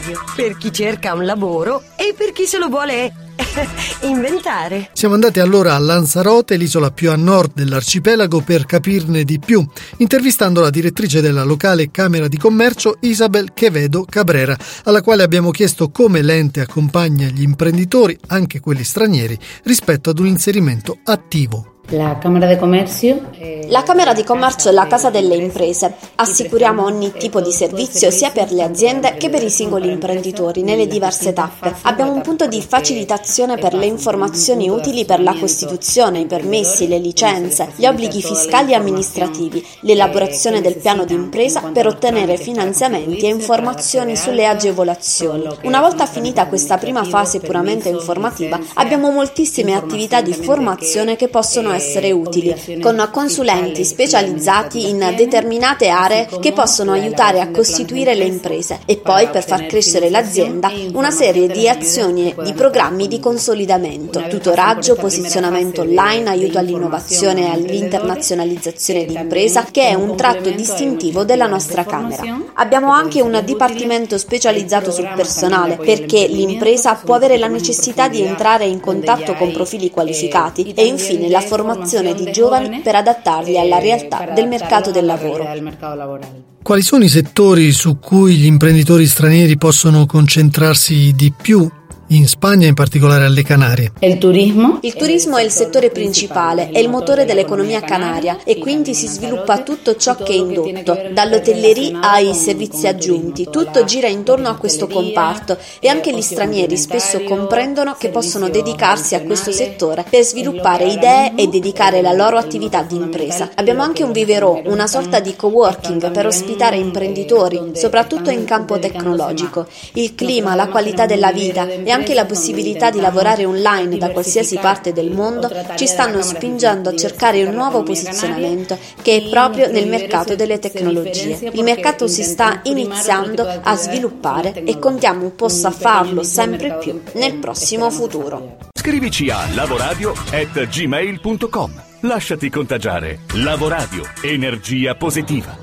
radio, per chi cerca un lavoro e per chi se lo vuole inventare. Siamo andati allora a Lanzarote, l'isola più a nord dell'arcipelago, per capirne di più, intervistando la direttrice della locale Camera di Commercio Isabel Quevedo Cabrera, alla quale abbiamo chiesto come l'ente accompagna gli imprenditori, anche quelli stranieri, rispetto ad un inserimento attivo. La Camera di Commercio. La Camera di Commercio è la casa delle imprese. Assicuriamo ogni tipo di servizio sia per le aziende che per i singoli imprenditori nelle diverse tappe. Abbiamo un punto di facilitazione per le informazioni utili per la Costituzione, i permessi, le licenze, gli obblighi fiscali e amministrativi, l'elaborazione del piano di impresa per ottenere finanziamenti e informazioni sulle agevolazioni. Una volta finita questa prima fase puramente informativa, abbiamo moltissime attività di formazione che possono essere essere utili, con consulenti specializzati in determinate aree che possono aiutare a costituire le imprese e poi per far crescere l'azienda una serie di azioni e di programmi di consolidamento, tutoraggio, posizionamento online, aiuto all'innovazione e all'internazionalizzazione di impresa che è un tratto distintivo della nostra Camera. Abbiamo anche un dipartimento specializzato sul personale perché l'impresa può avere la necessità di entrare in contatto con profili qualificati e infine la formazione formazione di giovani per adattarli alla realtà del mercato del lavoro. Quali sono i settori su cui gli imprenditori stranieri possono concentrarsi di più in Spagna, in particolare alle Canarie. Il turismo? Il turismo è il settore principale, è il motore dell'economia canaria e quindi si sviluppa tutto ciò che è indotto, dall'hotellerie ai servizi aggiunti, tutto gira intorno a questo comparto e anche gli stranieri spesso comprendono che possono dedicarsi a questo settore per sviluppare idee e dedicare la loro attività di impresa. Abbiamo anche un vivero, una sorta di coworking per ospitare imprenditori, soprattutto in campo tecnologico. Il clima, la qualità della vita e anche anche la possibilità di lavorare online da qualsiasi parte del mondo ci stanno spingendo a cercare un nuovo posizionamento che è proprio nel mercato delle tecnologie. Il mercato si sta iniziando a sviluppare e contiamo possa farlo sempre più nel prossimo futuro. Scrivici a lavoradio@gmail.com. Lasciati contagiare. Lavoradio, energia positiva.